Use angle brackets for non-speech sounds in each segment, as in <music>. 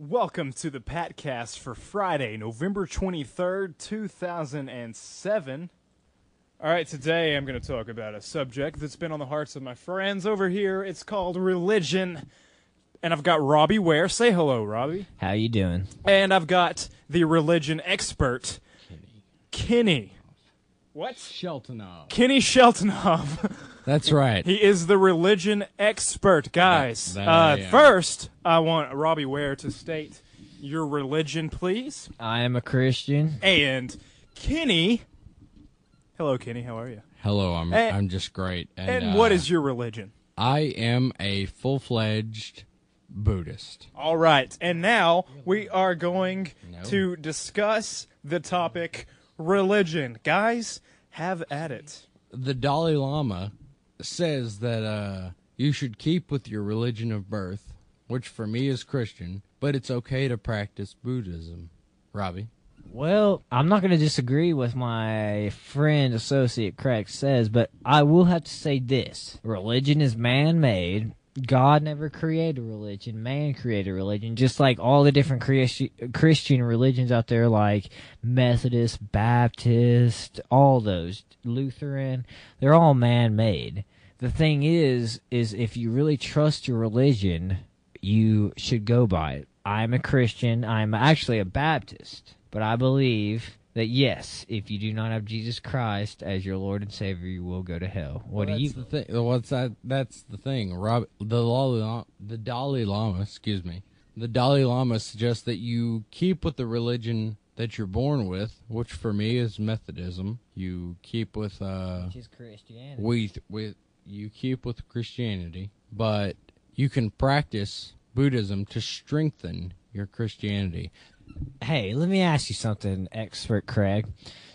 Welcome to the Patcast for Friday, November 23rd, 2007. All right, today I'm going to talk about a subject that's been on the hearts of my friends over here. It's called religion. And I've got Robbie Ware. Say hello, Robbie. How you doing? And I've got the religion expert, Kenny. What? Sheltonov. Kenny Sheltonov. <laughs> That's right. He is the religion expert, guys. That- that uh, I first, I want Robbie Ware to state your religion, please. I am a Christian. And Kenny, hello, Kenny. How are you? Hello, I'm And- I'm just great. And, And uh, what is your religion? I am a full fledged Buddhist. All right, and now we are going No. to discuss the topic religion. Guys, have at it. The Dalai Lama says that uh, you should keep with your religion of birth, which for me is Christian, but it's okay to practice Buddhism. Robbie. Well, I'm not going to disagree with my friend associate Craig says, but I will have to say this: religion is man-made. God never created religion; man created religion. Just like all the different Christi- Christian religions out there, like Methodist, Baptist, all those Lutheran, they're all man-made. The thing is, is if you really trust your religion, you should go by it. I'm a Christian. I'm actually a Baptist, but I believe that yes, if you do not have Jesus Christ as your Lord and Savior, you will go to hell. What do that's you? The thing. What's that? That's the thing. Rob, the Dalai Lama, the Dalai Lama, excuse me, the Dalai Lama suggests that you keep with the religion that you're born with, which for me is Methodism. You keep with uh, Which is Christianity. with with you keep with Christianity, but you can practice Buddhism to strengthen your Christianity. Hey, let me ask you something, expert Craig.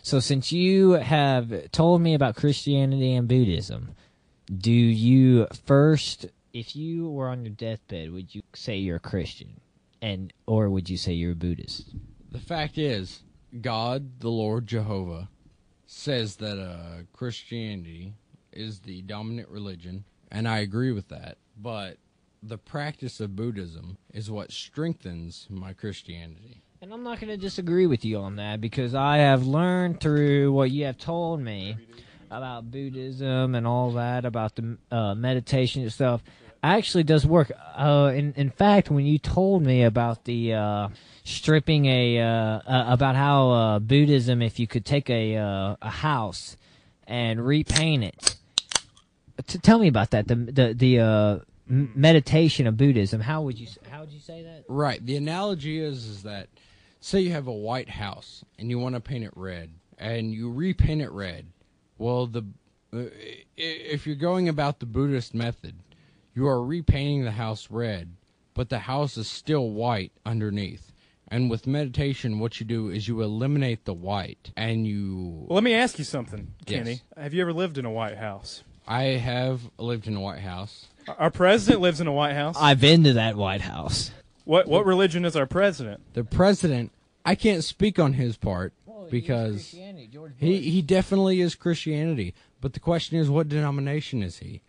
So, since you have told me about Christianity and Buddhism, do you first, if you were on your deathbed, would you say you're a Christian, and or would you say you're a Buddhist? The fact is, God, the Lord Jehovah, says that uh, Christianity is the dominant religion, and I agree with that. But the practice of Buddhism is what strengthens my Christianity. And I'm not going to disagree with you on that because I have learned through what you have told me about Buddhism and all that about the uh, meditation stuff. Actually, does work. Uh, in in fact, when you told me about the uh, stripping a uh, uh, about how uh, Buddhism, if you could take a a house and repaint it, T- tell me about that. The the the meditation of Buddhism. How would you how would you say that? Right. The analogy is is that say you have a white house and you want to paint it red and you repaint it red. Well, the uh, if you're going about the Buddhist method, you are repainting the house red, but the house is still white underneath. And with meditation, what you do is you eliminate the white and you. Well, let me ask you something, Yes. Kenny. Have you ever lived in a White House? I have lived in a white house. Our president lives in a White House. I've been to that White House. What what religion is our president? The president, I can't speak on his part because he he definitely is Christianity. But the question is, what denomination is he?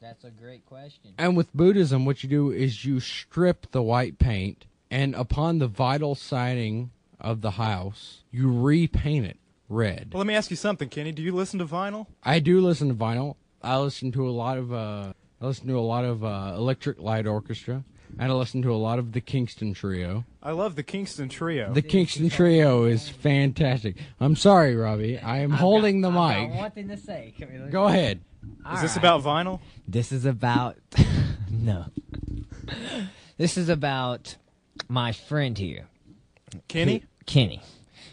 That's a great question. And with Buddhism, what you do is you strip the white paint, and upon the vinyl siding of the house, you repaint it red. Well, let me ask you something, Kenny. Do you listen to vinyl? I do listen to vinyl. I listen to a lot of uh, I listen to a lot of uh, Electric Light Orchestra, and I listen to a lot of the Kingston Trio. I love the Kingston Trio. The Kingston Trio is fantastic. I'm sorry, Robbie. I am holding the mic. one thing to say. Go ahead. is this about vinyl? This is about <laughs> no. This is about my friend here, Kenny? Kenny.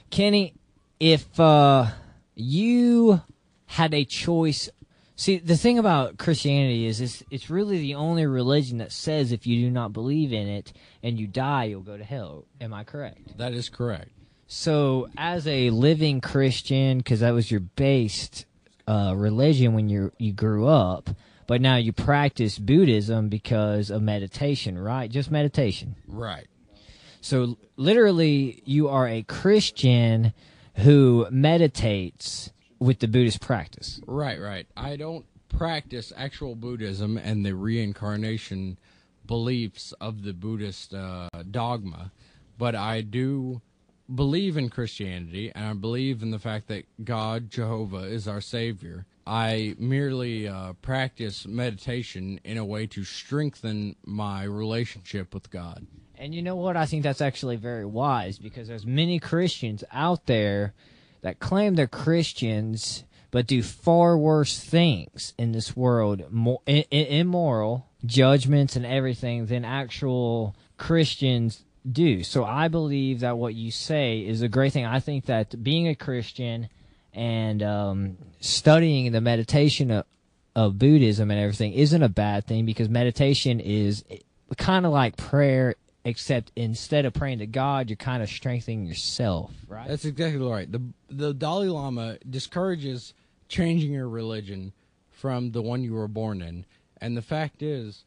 Kenny, if uh, you had a choice, see the thing about Christianity is it's, it's really the only religion that says if you do not believe in it and you die, you'll go to hell. Am I correct? That is correct. So, as a living Christian, because that was your based uh, religion when you you grew up, but now you practice Buddhism because of meditation, right? Just meditation. Right. So, literally, you are a Christian who meditates with the Buddhist practice. Right, right. I don't practice actual Buddhism and the reincarnation beliefs of the Buddhist uh, dogma, but I do believe in Christianity and I believe in the fact that God, Jehovah, is our Savior. I merely uh, practice meditation in a way to strengthen my relationship with God. And you know what? I think that's actually very wise because there's many Christians out there that claim they're Christians but do far worse things in this world, more immoral judgments and everything than actual Christians do. So I believe that what you say is a great thing. I think that being a Christian and um, studying the meditation of, of Buddhism and everything isn't a bad thing because meditation is kind of like prayer, except instead of praying to God, you're kind of strengthening yourself, right? That's exactly right. The the Dalai Lama discourages changing your religion from the one you were born in. And the fact is,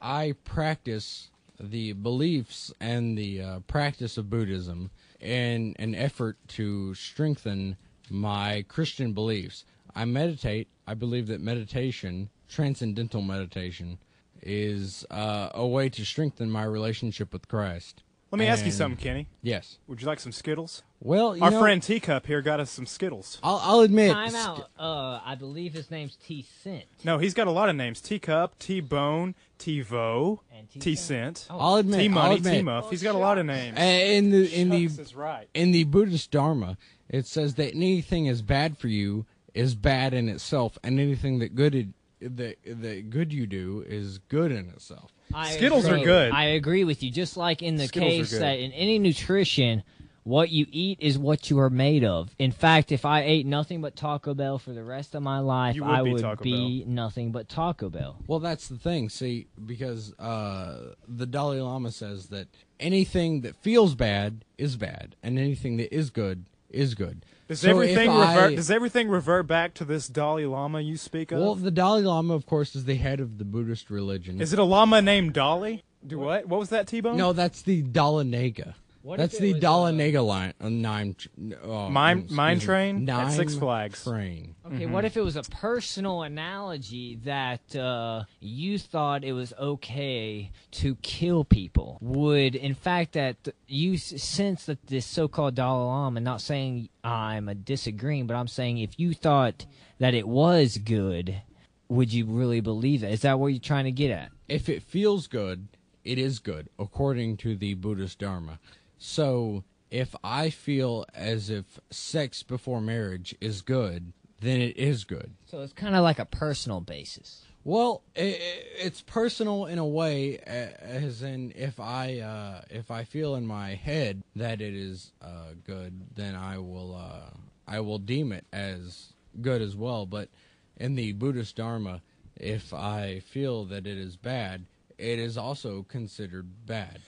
I practice the beliefs and the uh, practice of Buddhism in an effort to strengthen my Christian beliefs. I meditate. I believe that meditation, transcendental meditation, is uh, a way to strengthen my relationship with Christ. Let me ask you something, Kenny. Yes. Would you like some Skittles? Well, you Our know, friend Teacup here got us some Skittles. I'll, I'll admit, Time out. Uh, I believe his name's T Cent. No, he's got a lot of names: Teacup, T Bone, T Vo, T T-Cent. Oh. I'll admit, T I'll Money, T Muff. He's got a lot of names. in the in the Shucks is right. in the Buddhist Dharma, it says that anything is bad for you is bad in itself, and anything that good that that good you do is good in itself. I Skittles are good. I agree with you. Just like in the Skittles case that in any nutrition, what you eat is what you are made of. In fact, if I ate nothing but Taco Bell for the rest of my life, would I be would Taco be nothing but Taco Bell. Well, that's the thing. See, because uh, the Dalai Lama says that anything that feels bad is bad, and anything that is good is good. Does So everything revert? I- Does everything revert back to this Dalai Lama you speak of? well, the Dalai Lama, of course, is the head of the Buddhist religion. is it a lama named Dolly? Do what? What was that, T Bone? no, that's the Dalai Nega. What That's the was, Dalai uh, Nega line. Uh, nine. tr- Uh, Mine- excuse mine me, train at Six Flags. Train. Okay, Mm-hmm. what if it was a personal analogy that uh, you thought it was okay to kill people? Would, in fact, that you sense that this so-called Dalai Lama, and not saying I'm a disagreeing, but I'm saying if you thought that it was good, would you really believe that? Is that what you're trying to get at? if it feels good, it is good, according to the Buddhist Dharma. So, if I feel as if sex before marriage is good, then it is good. So it's kind of like a personal basis. Well, i i it's personal in a way, as in if I uh, if I feel in my head that it is uh, good, then I will uh, I will deem it as good as well. But in the Buddhist Dharma, if I feel that it is bad, it is also considered bad.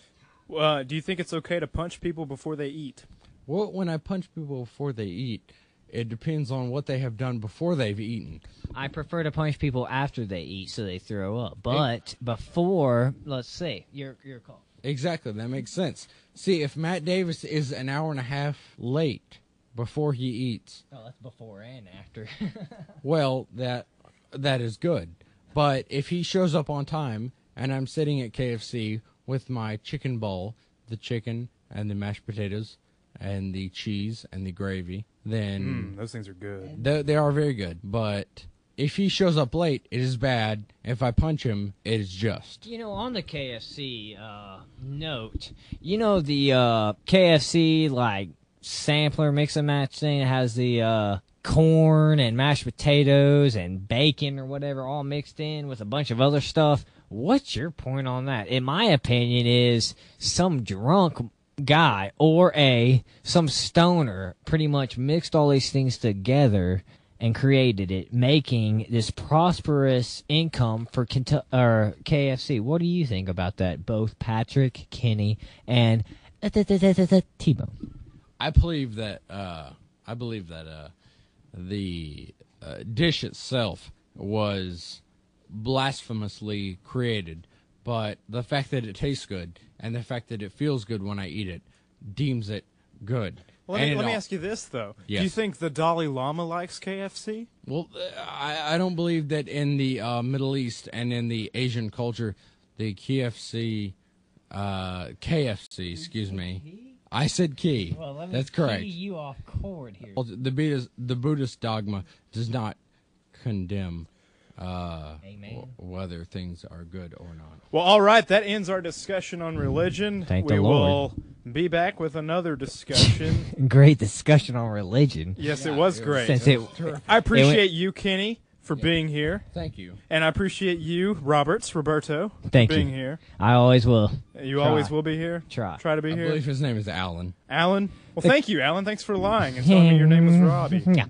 Uh, do you think it's okay to punch people before they eat? Well, when I punch people before they eat, it depends on what they have done before they've eaten. I prefer to punch people after they eat so they throw up. But before, let's see, your your call. Exactly, that makes sense. See, if Matt Davis is an hour and a half late before he eats, Oh, that's before and after. <laughs> well, that that is good. But if he shows up on time and I'm sitting at KFC with my chicken bowl, the chicken and the mashed potatoes and the cheese and the gravy, then Mm, those things are good. they, they are very good. But if he shows up late, it is bad. If I punch him, it is just. you know, on the KFC uh, note, you know the uh, KFC like sampler mix and match thing that has the uh, corn and mashed potatoes and bacon or whatever all mixed in with a bunch of other stuff. What's your point on that? In my opinion, is some drunk guy or a some stoner pretty much mixed all these things together and created it, making this prosperous income for or KFC. What do you think about that? Both Patrick, Kenny, and T-Bone. I believe that uh, I believe that uh, the uh, dish itself was blasphemously created, but the fact that it tastes good and the fact that it feels good when I eat it deems it good. Well, let me, let me ask you this though: Do you think the Dalai Lama likes KFC? Well, uh, I, I don't believe that in the uh, Middle East and in the Asian culture the KFC, uh, KFC, excuse me. I said key. Well, let me That's correct. you off court here. Well, the Buddhist, the Buddhist dogma does not condemn uh, Amen. w- whether things are good or not. Well, all right, that ends our discussion on religion. Thank we the Lord. will be back with another discussion. <laughs> Great discussion on religion. yes, it was great. Since it, I appreciate you, Kenny, for being here, Thank you. and I appreciate you, Roberts, Roberto, Thank for being you. here. I always will You Try. always will be here. try. Try to be I here. I believe his name is Alan. Alan. Well, thank you, Alan. Thanks for lying and <laughs> telling me your name was Robbie. <laughs> Yeah,